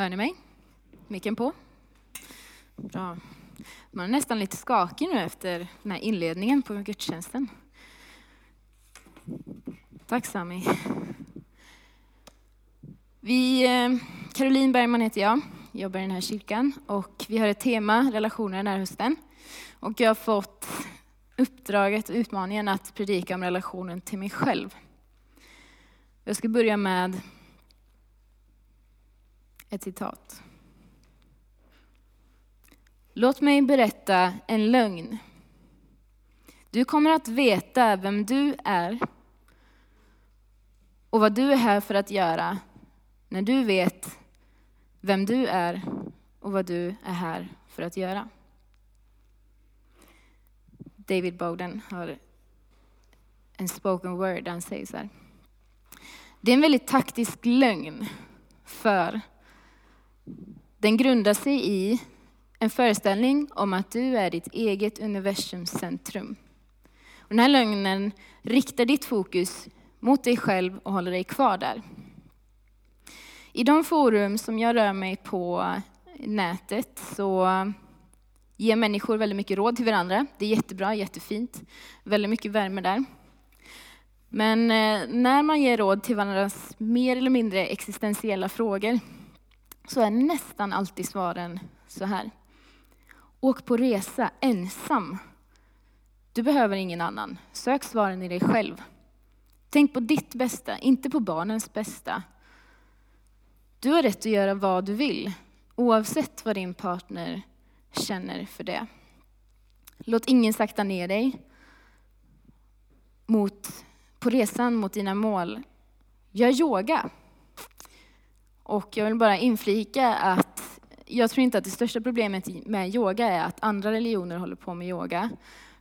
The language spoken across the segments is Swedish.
Hör ni mig? Micken på? Bra. Man är nästan lite skakig nu efter den här inledningen på gudstjänsten. Tack Sami. Vi, eh, Caroline Bergman heter jag, jobbar i den här kyrkan och vi har ett tema, relationer, den här hösten. Och jag har fått uppdraget och utmaningen att predika om relationen till mig själv. Jag ska börja med ett citat. Låt mig berätta en lögn. Du kommer att veta vem du är och vad du är här för att göra när du vet vem du är och vad du är här för att göra. David Bowden har en spoken word där han säger så här. Det är en väldigt taktisk lögn för den grundar sig i en föreställning om att du är ditt eget universums centrum. Och den här lögnen riktar ditt fokus mot dig själv och håller dig kvar där. I de forum som jag rör mig på nätet så ger människor väldigt mycket råd till varandra. Det är jättebra, jättefint. Väldigt mycket värme där. Men eh, när man ger råd till varandras mer eller mindre existentiella frågor så är nästan alltid svaren så här. Åk på resa ensam. Du behöver ingen annan. Sök svaren i dig själv. Tänk på ditt bästa, inte på barnens bästa. Du har rätt att göra vad du vill, oavsett vad din partner känner för det. Låt ingen sakta ner dig mot, på resan mot dina mål. Gör yoga. Och jag vill bara inflika att jag tror inte att det största problemet med yoga är att andra religioner håller på med yoga.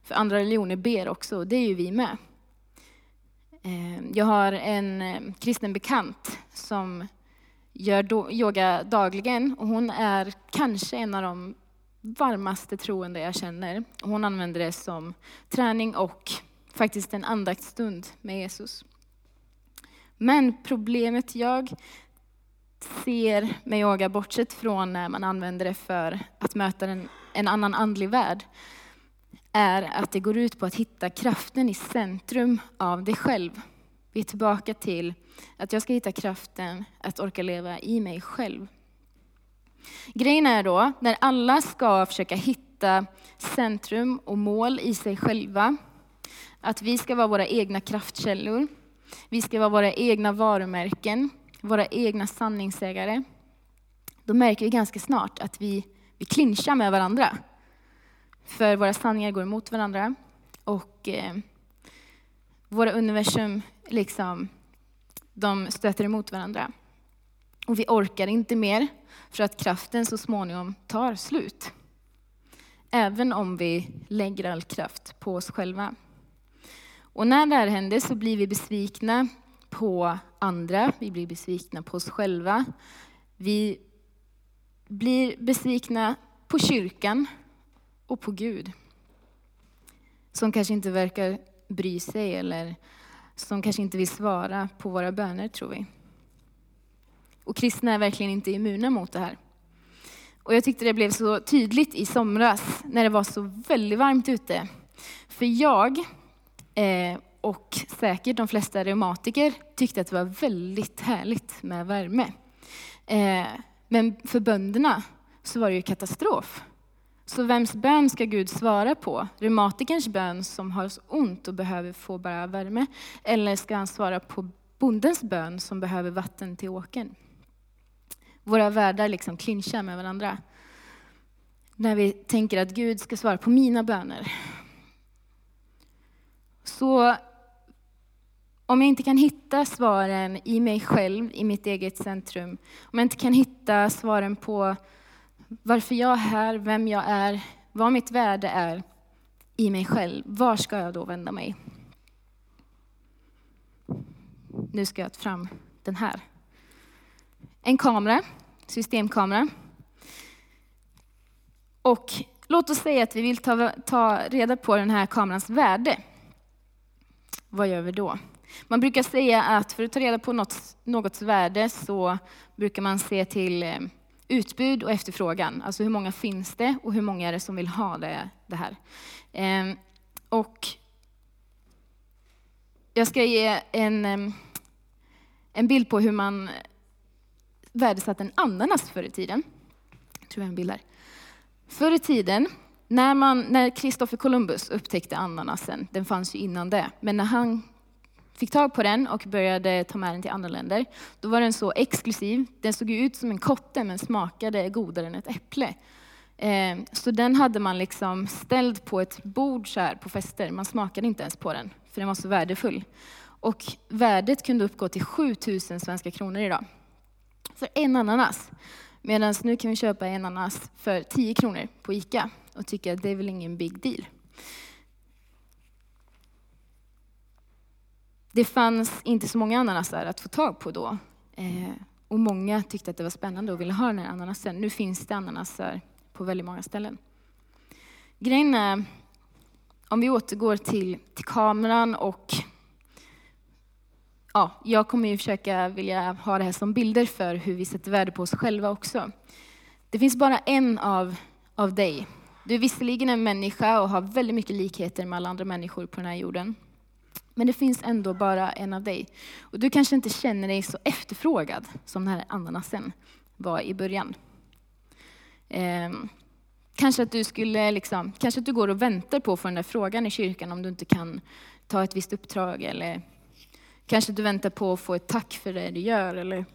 För andra religioner ber också, och det är ju vi med. Ehm, jag har en ehm, kristen bekant som gör yoga dagligen och hon är kanske en av de varmaste troende jag känner. Hon använder det som träning och faktiskt en andaktsstund med Jesus. Men problemet jag ser med yoga, bortsett från när man använder det för att möta en, en annan andlig värld, är att det går ut på att hitta kraften i centrum av dig själv. Vi är tillbaka till att jag ska hitta kraften att orka leva i mig själv. Grejen är då, när alla ska försöka hitta centrum och mål i sig själva, att vi ska vara våra egna kraftkällor, vi ska vara våra egna varumärken, våra egna sanningssägare, då märker vi ganska snart att vi, vi clinchar med varandra. För våra sanningar går emot varandra och eh, våra universum liksom, de stöter emot varandra. Och vi orkar inte mer för att kraften så småningom tar slut. Även om vi lägger all kraft på oss själva. Och när det här händer så blir vi besvikna på andra, vi blir besvikna på oss själva. Vi blir besvikna på kyrkan och på Gud. Som kanske inte verkar bry sig eller som kanske inte vill svara på våra böner, tror vi. Och kristna är verkligen inte immuna mot det här. Och jag tyckte det blev så tydligt i somras när det var så väldigt varmt ute. För jag eh, och säkert de flesta reumatiker tyckte att det var väldigt härligt med värme. Eh, men för bönderna så var det ju katastrof. Så vems bön ska Gud svara på? Reumatikerns bön som har så ont och behöver få bara värme? Eller ska han svara på bondens bön som behöver vatten till åkern? Våra världar liksom clinchar med varandra. När vi tänker att Gud ska svara på mina böner. Så om jag inte kan hitta svaren i mig själv, i mitt eget centrum, om jag inte kan hitta svaren på varför jag är här, vem jag är, vad mitt värde är i mig själv, var ska jag då vända mig? Nu ska jag ta fram den här. En kamera, systemkamera. Och låt oss säga att vi vill ta, ta reda på den här kamerans värde. Vad gör vi då? Man brukar säga att för att ta reda på något, någots värde så brukar man se till eh, utbud och efterfrågan. Alltså hur många finns det och hur många är det som vill ha det, det här. Eh, och jag ska ge en, ehm, en bild på hur man värdesatte en ananas förr i tiden. Jag tror jag en bild här. Förr i tiden, när, man, när Christopher Columbus upptäckte ananasen, den fanns ju innan det, men när han fick tag på den och började ta med den till andra länder, då var den så exklusiv. Den såg ut som en kotte men smakade godare än ett äpple. Eh, så den hade man liksom ställd på ett bord så här på fester. Man smakade inte ens på den, för den var så värdefull. Och värdet kunde uppgå till 7000 svenska kronor idag. För en ananas. Medan nu kan vi köpa en ananas för 10 kronor på ICA och tycka att det är väl ingen big deal. Det fanns inte så många ananaser att få tag på då. Eh, och många tyckte att det var spännande och ville ha den här ananasen. Nu finns det ananaser på väldigt många ställen. Grejen är, om vi återgår till, till kameran och ja, jag kommer ju försöka vilja ha det här som bilder för hur vi sätter värde på oss själva också. Det finns bara en av, av dig. Du är visserligen en människa och har väldigt mycket likheter med alla andra människor på den här jorden. Men det finns ändå bara en av dig. Och du kanske inte känner dig så efterfrågad som den här ananasen var i början. Eh, kanske att du skulle liksom, kanske att du går och väntar på att få den där frågan i kyrkan om du inte kan ta ett visst uppdrag eller kanske du väntar på att få ett tack för det du gör eller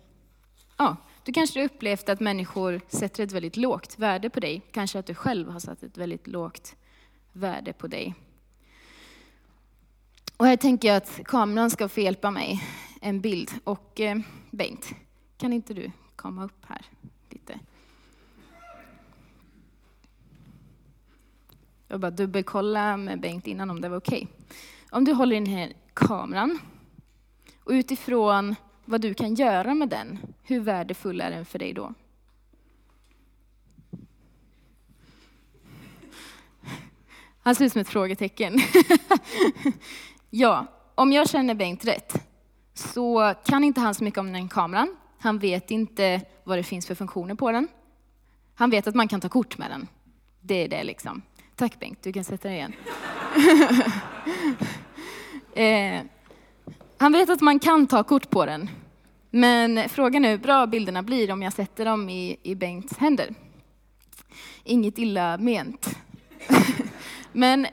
ja, du kanske har upplevt att människor sätter ett väldigt lågt värde på dig. Kanske att du själv har satt ett väldigt lågt värde på dig. Och här tänker jag att kameran ska få hjälpa mig en bild. Och eh, Bengt, kan inte du komma upp här lite? Jag bara dubbelkolla med Bengt innan om det var okej. Okay. Om du håller den här kameran och utifrån vad du kan göra med den, hur värdefull är den för dig då? Han ser ut som ett frågetecken. Ja, om jag känner Bengt rätt så kan inte han så mycket om den kameran. Han vet inte vad det finns för funktioner på den. Han vet att man kan ta kort med den. Det är det liksom. Tack Bengt, du kan sätta dig igen. eh, han vet att man kan ta kort på den. Men frågan är hur bra bilderna blir om jag sätter dem i, i Bengts händer. Inget illa ment. Men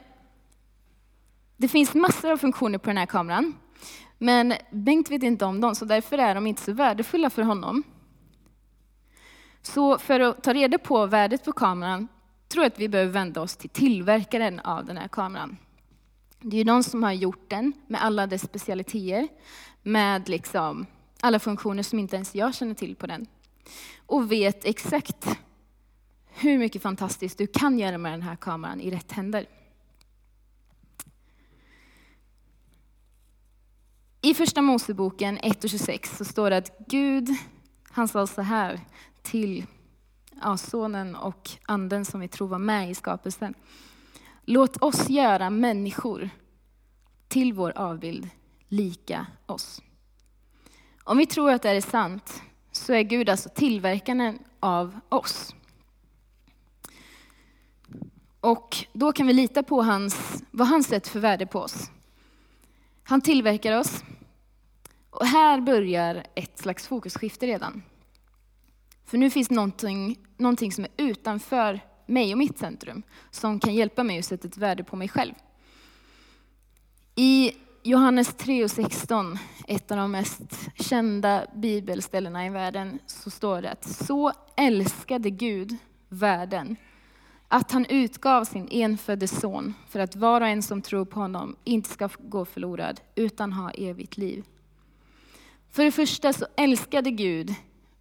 det finns massor av funktioner på den här kameran. Men Bengt vet inte om dem, så därför är de inte så värdefulla för honom. Så för att ta reda på värdet på kameran tror jag att vi behöver vända oss till tillverkaren av den här kameran. Det är ju de som har gjort den med alla dess specialiteter, med liksom alla funktioner som inte ens jag känner till på den. Och vet exakt hur mycket fantastiskt du kan göra med den här kameran i rätt händer. I första Moseboken 1.26 så står det att Gud, han sa så här till ja, sonen och anden som vi tror var med i skapelsen. Låt oss göra människor till vår avbild lika oss. Om vi tror att det är sant så är Gud alltså tillverkaren av oss. Och då kan vi lita på hans, vad han sätter för värde på oss. Han tillverkar oss. Och här börjar ett slags fokusskifte redan. För nu finns någonting, någonting som är utanför mig och mitt centrum, som kan hjälpa mig att sätta ett värde på mig själv. I Johannes 3 och 16, ett av de mest kända bibelställena i världen, så står det att så älskade Gud världen att han utgav sin enfödde son för att var och en som tror på honom inte ska gå förlorad utan ha evigt liv. För det första så älskade Gud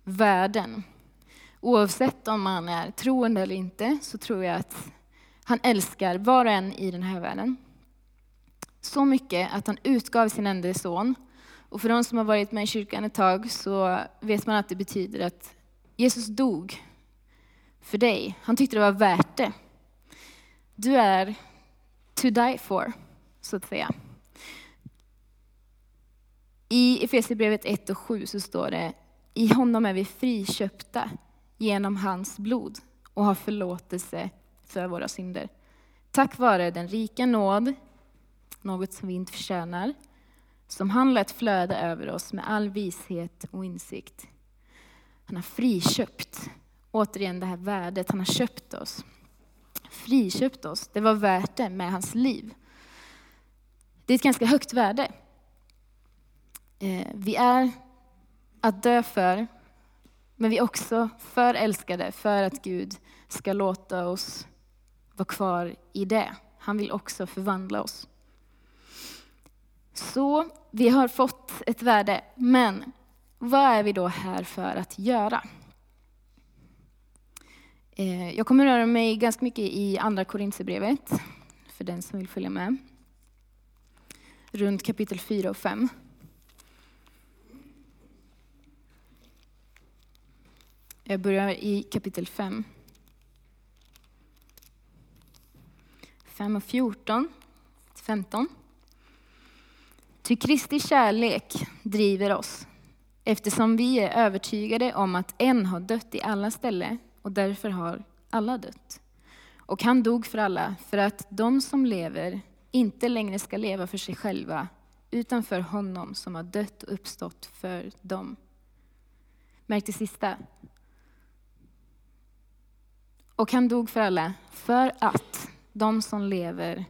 världen. Oavsett om man är troende eller inte så tror jag att han älskar var och en i den här världen. Så mycket att han utgav sin enda son. Och för de som har varit med i kyrkan ett tag så vet man att det betyder att Jesus dog för dig. Han tyckte det var värt det. Du är to die for, så att säga. I Efesierbrevet 1 och 7 så står det, i honom är vi friköpta genom hans blod och har förlåtelse för våra synder. Tack vare den rika nåd, något som vi inte förtjänar, som han lät flöda över oss med all vishet och insikt. Han har friköpt, återigen det här värdet, han har köpt oss. Friköpt oss, det var värt det med hans liv. Det är ett ganska högt värde. Eh, vi är att dö för, men vi är också för älskade för att Gud ska låta oss vara kvar i det. Han vill också förvandla oss. Så vi har fått ett värde, men vad är vi då här för att göra? Eh, jag kommer röra mig ganska mycket i Andra Korinthierbrevet, för den som vill följa med. Runt kapitel 4 och 5. Jag börjar i kapitel 5. 5 och 14 15. Ty Kristi kärlek driver oss, eftersom vi är övertygade om att en har dött i alla ställen, och därför har alla dött. Och han dog för alla, för att de som lever inte längre ska leva för sig själva, utan för honom som har dött och uppstått för dem. Märk det sista. Och han dog för alla, för att de som lever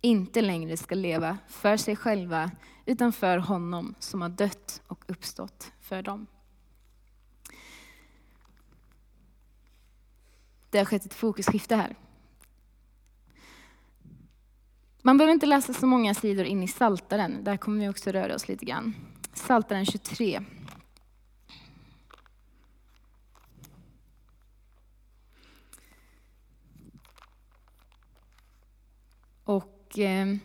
inte längre ska leva för sig själva, utan för honom som har dött och uppstått för dem. Det har skett ett fokusskifte här. Man behöver inte läsa så många sidor in i Saltaren. där kommer vi också röra oss lite grann. Saltaren 23. Och eh,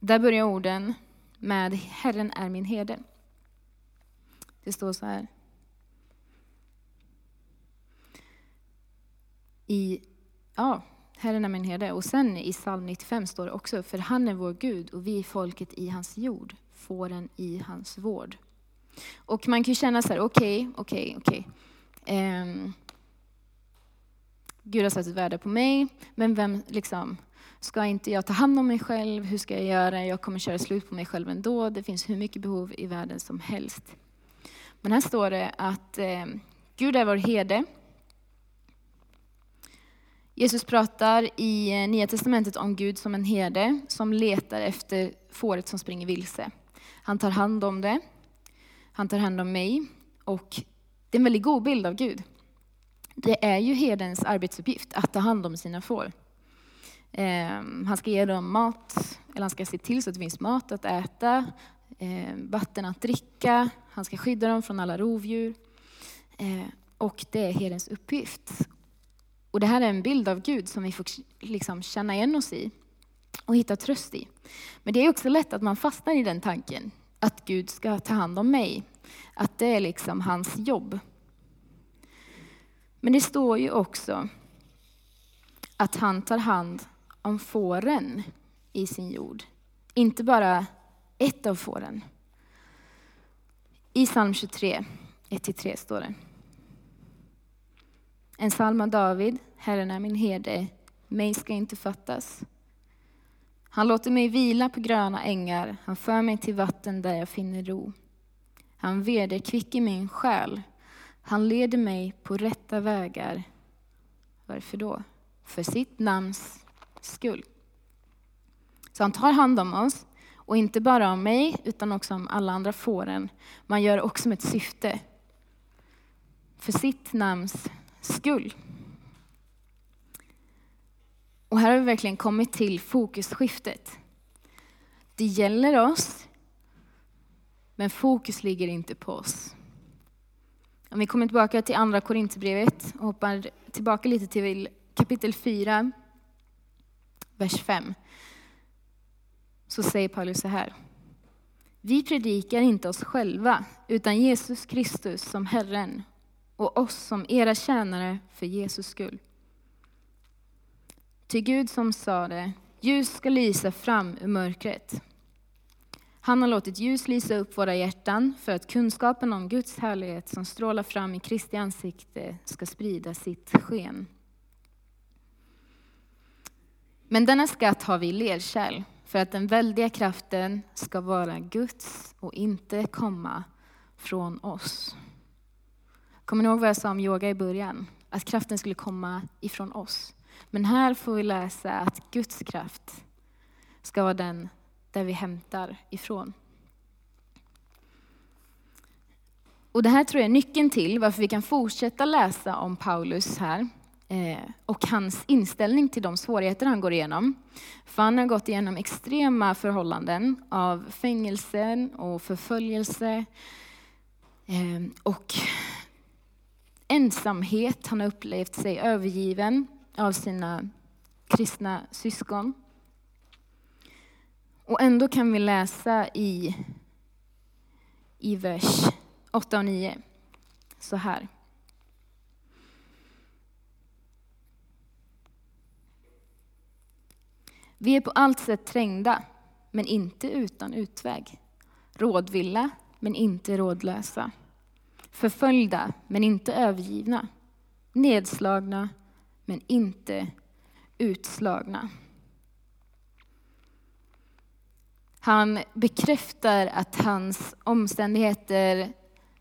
där börjar orden med Herren är min herde. Det står så här. I, ja, Herren är min herde. Och sen i psalm 95 står det också, för han är vår Gud och vi folket i hans jord, fåren i hans vård. Och man kan ju känna så här, okej, okay, okej, okay, okej. Okay. Um, Gud har satt ett värde på mig, men vem liksom, ska inte jag ta hand om mig själv? Hur ska jag göra? Jag kommer köra slut på mig själv ändå. Det finns hur mycket behov i världen som helst. Men här står det att eh, Gud är vår herde. Jesus pratar i eh, Nya Testamentet om Gud som en herde som letar efter fåret som springer vilse. Han tar hand om det. Han tar hand om mig. Och det är en väldigt god bild av Gud det är ju herdens arbetsuppgift att ta hand om sina får. Ehm, han ska ge dem mat, eller han ska se till så att det finns mat att äta, ehm, vatten att dricka, han ska skydda dem från alla rovdjur. Ehm, och det är herdens uppgift. Och det här är en bild av Gud som vi får liksom känna igen oss i och hitta tröst i. Men det är också lätt att man fastnar i den tanken, att Gud ska ta hand om mig. Att det är liksom hans jobb. Men det står ju också att han tar hand om fåren i sin jord. Inte bara ett av fåren. I psalm 23, 1-3 står det. En psalm av David, Herren är min herde, mig ska inte fattas. Han låter mig vila på gröna ängar, han för mig till vatten där jag finner ro. Han vederkvicker min själ, han leder mig på rätta vägar. Varför då? För sitt namns skull. Så han tar hand om oss, och inte bara om mig, utan också om alla andra fåren. Man gör också med ett syfte. För sitt namns skull. Och här har vi verkligen kommit till fokusskiftet. Det gäller oss, men fokus ligger inte på oss. Om vi kommer tillbaka till andra Korinthierbrevet och hoppar tillbaka lite till kapitel 4, vers 5. Så säger Paulus så här. Vi predikar inte oss själva, utan Jesus Kristus som Herren och oss som era tjänare för Jesus skull. Till Gud som sa det, ljus ska lysa fram ur mörkret. Han har låtit ljus lysa upp våra hjärtan för att kunskapen om Guds härlighet som strålar fram i Kristi ansikte ska sprida sitt sken. Men denna skatt har vi i lerkärl för att den väldiga kraften ska vara Guds och inte komma från oss. Kommer ni ihåg vad jag sa om yoga i början? Att kraften skulle komma ifrån oss. Men här får vi läsa att Guds kraft ska vara den där vi hämtar ifrån. Och det här tror jag är nyckeln till varför vi kan fortsätta läsa om Paulus här eh, och hans inställning till de svårigheter han går igenom. För han har gått igenom extrema förhållanden av fängelse och förföljelse eh, och ensamhet. Han har upplevt sig övergiven av sina kristna syskon. Och ändå kan vi läsa i, i vers 8 och 9 så här. Vi är på allt sätt trängda, men inte utan utväg. Rådvilla, men inte rådlösa. Förföljda, men inte övergivna. Nedslagna, men inte utslagna. Han bekräftar att hans omständigheter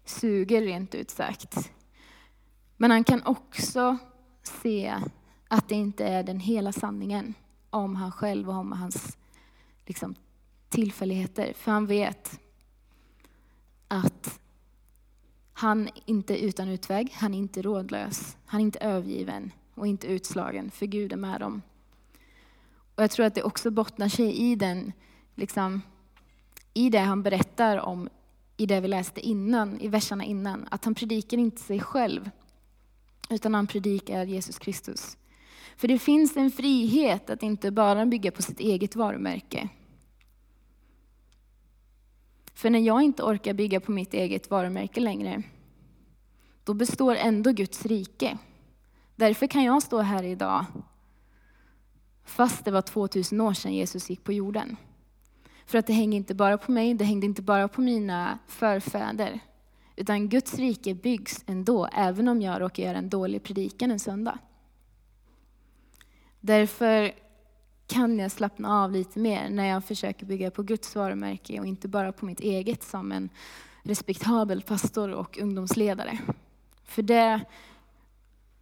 suger rent ut sagt. Men han kan också se att det inte är den hela sanningen om han själv och om hans liksom, tillfälligheter. För han vet att han är inte utan utväg, han är inte rådlös, han är inte övergiven och inte utslagen, för Gud är med dem. Och jag tror att det också bottnar sig i den, liksom, i det han berättar om i det vi läste innan, i verserna innan, att han predikar inte sig själv, utan han predikar Jesus Kristus. För det finns en frihet att inte bara bygga på sitt eget varumärke. För när jag inte orkar bygga på mitt eget varumärke längre, då består ändå Guds rike. Därför kan jag stå här idag, fast det var 2000 år sedan Jesus gick på jorden. För att det hänger inte bara på mig, det hängde inte bara på mina förfäder. Utan Guds rike byggs ändå, även om jag råkar göra en dålig predikan en söndag. Därför kan jag slappna av lite mer när jag försöker bygga på Guds varumärke och inte bara på mitt eget som en respektabel pastor och ungdomsledare. För det,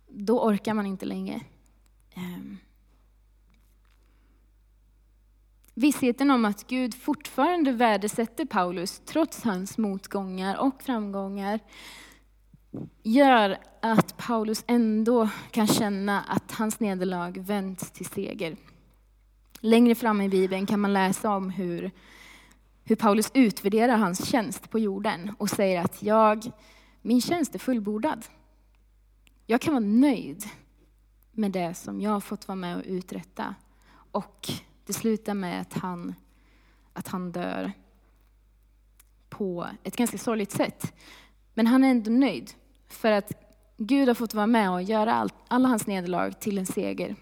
då orkar man inte längre. Ehm. Vissheten om att Gud fortfarande värdesätter Paulus trots hans motgångar och framgångar gör att Paulus ändå kan känna att hans nederlag vänds till seger. Längre fram i Bibeln kan man läsa om hur, hur Paulus utvärderar hans tjänst på jorden och säger att jag, min tjänst är fullbordad. Jag kan vara nöjd med det som jag har fått vara med och uträtta. Och det slutar med att han, att han dör på ett ganska sorgligt sätt. Men han är ändå nöjd, för att Gud har fått vara med och göra all, alla hans nederlag till en seger.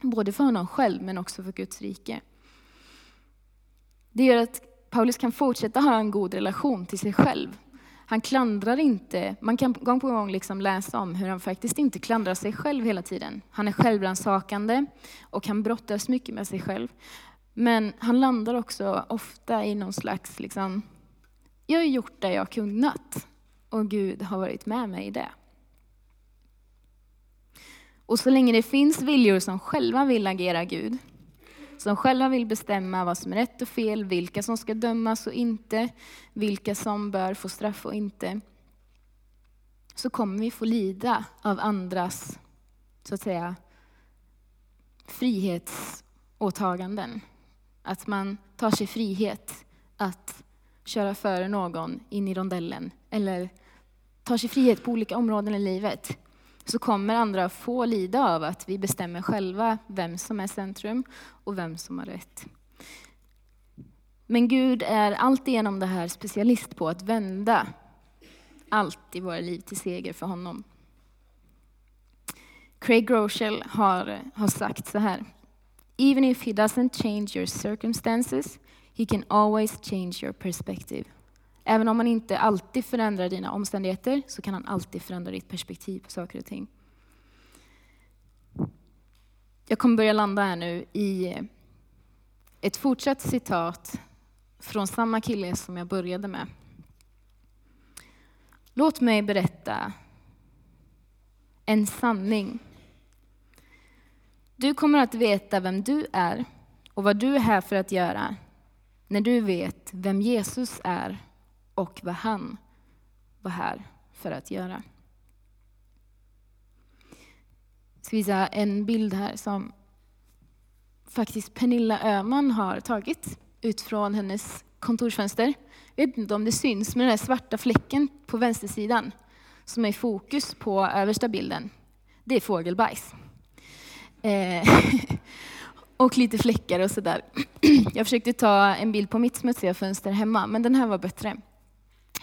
Både för honom själv, men också för Guds rike. Det gör att Paulus kan fortsätta ha en god relation till sig själv. Han klandrar inte, man kan gång på gång liksom läsa om hur han faktiskt inte klandrar sig själv hela tiden. Han är självrannsakande och han brottas mycket med sig själv. Men han landar också ofta i någon slags, liksom, jag har gjort det jag kunnat och Gud har varit med mig i det. Och så länge det finns viljor som själva vill agera Gud, som själva vill bestämma vad som är rätt och fel, vilka som ska dömas och inte, vilka som bör få straff och inte, så kommer vi få lida av andras, så att säga, frihetsåtaganden. Att man tar sig frihet att köra före någon in i rondellen eller tar sig frihet på olika områden i livet så kommer andra få lida av att vi bestämmer själva vem som är centrum och vem som har rätt. Men Gud är alltigenom det här specialist på att vända allt i våra liv till seger för honom. Craig Groeschel har, har sagt så här. Even if he doesn't change your circumstances, he can always change your perspective. Även om han inte alltid förändrar dina omständigheter så kan han alltid förändra ditt perspektiv på saker och ting. Jag kommer börja landa här nu i ett fortsatt citat från samma kille som jag började med. Låt mig berätta en sanning. Du kommer att veta vem du är och vad du är här för att göra när du vet vem Jesus är och vad han var här för att göra. Jag ska visa en bild här som faktiskt Pernilla Öhman har tagit ut från hennes kontorsfönster. Jag vet inte om det syns, men den här svarta fläcken på vänstersidan som är i fokus på översta bilden, det är fågelbajs. Eh, och lite fläckar och sådär. Jag försökte ta en bild på mitt smutsiga fönster hemma, men den här var bättre.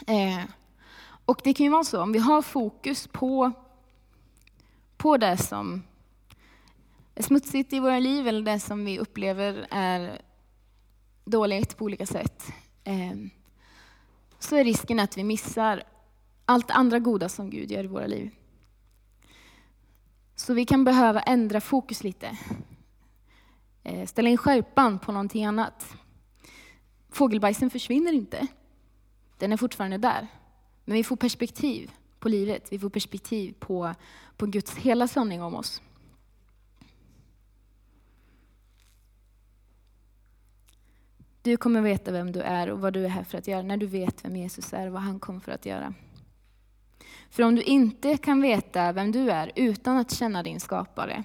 Eh, och det kan ju vara så, om vi har fokus på, på det som är smutsigt i våra liv, eller det som vi upplever är dåligt på olika sätt, eh, så är risken att vi missar allt andra goda som Gud gör i våra liv. Så vi kan behöva ändra fokus lite. Eh, ställa in skärpan på någonting annat. Fågelbajsen försvinner inte. Den är fortfarande där. Men vi får perspektiv på livet. Vi får perspektiv på, på Guds hela sanning om oss. Du kommer veta vem du är och vad du är här för att göra när du vet vem Jesus är och vad han kom för att göra. För om du inte kan veta vem du är utan att känna din skapare,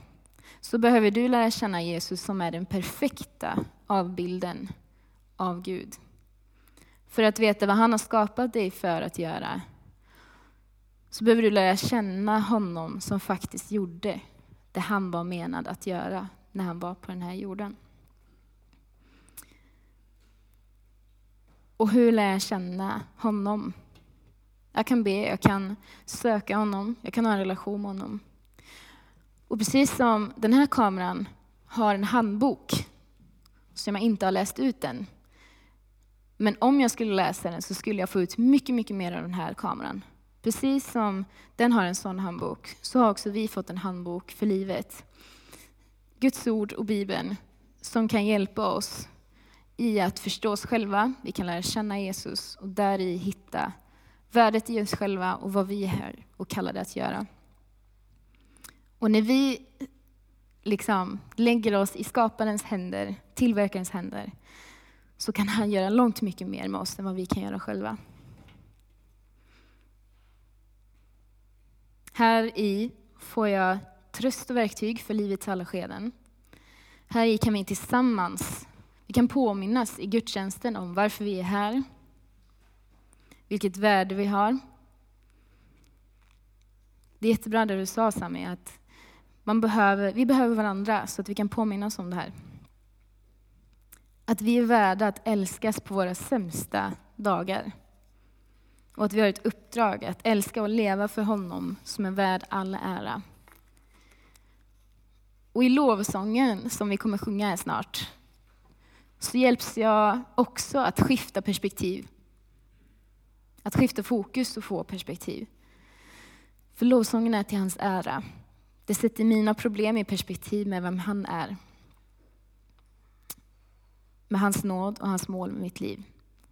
så behöver du lära känna Jesus som är den perfekta avbilden av Gud. För att veta vad han har skapat dig för att göra, så behöver du lära känna honom som faktiskt gjorde det han var menad att göra när han var på den här jorden. Och hur lär jag känna honom? Jag kan be, jag kan söka honom, jag kan ha en relation med honom. Och precis som den här kameran har en handbok som jag inte har läst ut än. Men om jag skulle läsa den så skulle jag få ut mycket, mycket mer av den här kameran. Precis som den har en sån handbok så har också vi fått en handbok för livet. Guds ord och Bibeln som kan hjälpa oss i att förstå oss själva, vi kan lära känna Jesus och där i hitta värdet i oss själva och vad vi är här och kallade att göra. Och när vi liksom lägger oss i skaparens händer, tillverkarens händer, så kan han göra långt mycket mer med oss än vad vi kan göra själva. Här i får jag tröst och verktyg för livets alla skeden. Här i kan vi tillsammans vi kan påminnas i gudstjänsten om varför vi är här, vilket värde vi har. Det är jättebra det du sa Sami, att man behöver, vi behöver varandra så att vi kan påminnas om det här. Att vi är värda att älskas på våra sämsta dagar. Och att vi har ett uppdrag att älska och leva för honom som är värd all ära. Och i lovsången som vi kommer sjunga här snart, så hjälps jag också att skifta perspektiv. Att skifta fokus och få perspektiv. För lovsången är till hans ära. Det sätter mina problem i perspektiv med vem han är. Med hans nåd och hans mål med mitt liv.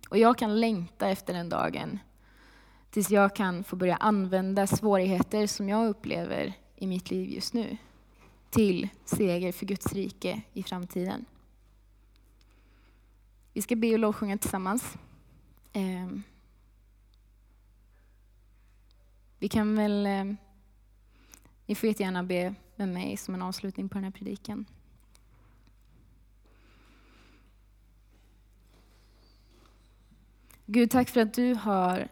Och jag kan längta efter den dagen tills jag kan få börja använda svårigheter som jag upplever i mitt liv just nu till seger för Guds rike i framtiden. Vi ska be och lovsjunga tillsammans. Ehm, vi kan väl... Eh, ni får jättegärna be med mig som en avslutning på den här predikan. Gud, tack för att du har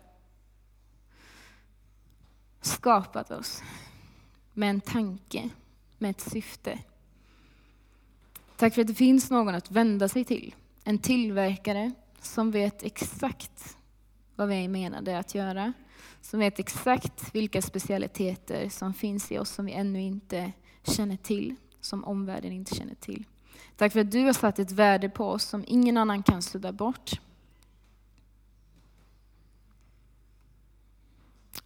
skapat oss med en tanke, med ett syfte. Tack för att det finns någon att vända sig till en tillverkare som vet exakt vad vi är menade att göra. Som vet exakt vilka specialiteter som finns i oss som vi ännu inte känner till, som omvärlden inte känner till. Tack för att du har satt ett värde på oss som ingen annan kan sudda bort.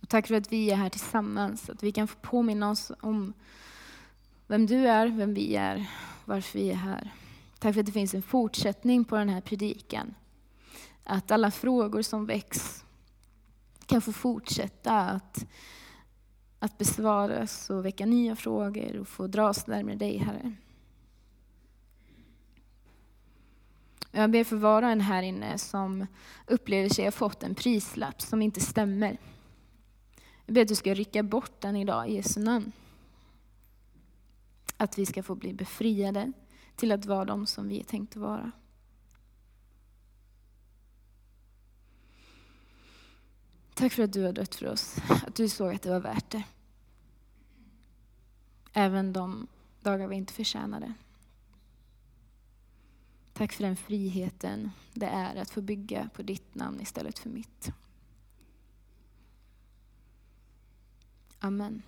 Tack för att vi är här tillsammans, att vi kan få påminna oss om vem du är, vem vi är, varför vi är här. Tack för att det finns en fortsättning på den här predikan. Att alla frågor som väcks kan få fortsätta att, att besvaras och väcka nya frågor och få dras närmare dig, Herre. Jag ber för var och en här inne som upplever sig ha fått en prislapp som inte stämmer. Jag ber att du ska rycka bort den idag i Jesu namn. Att vi ska få bli befriade till att vara de som vi är tänkt att vara. Tack för att du har dött för oss, att du såg att det var värt det. Även de dagar vi inte förtjänade. Tack för den friheten det är att få bygga på ditt namn istället för mitt. Amen.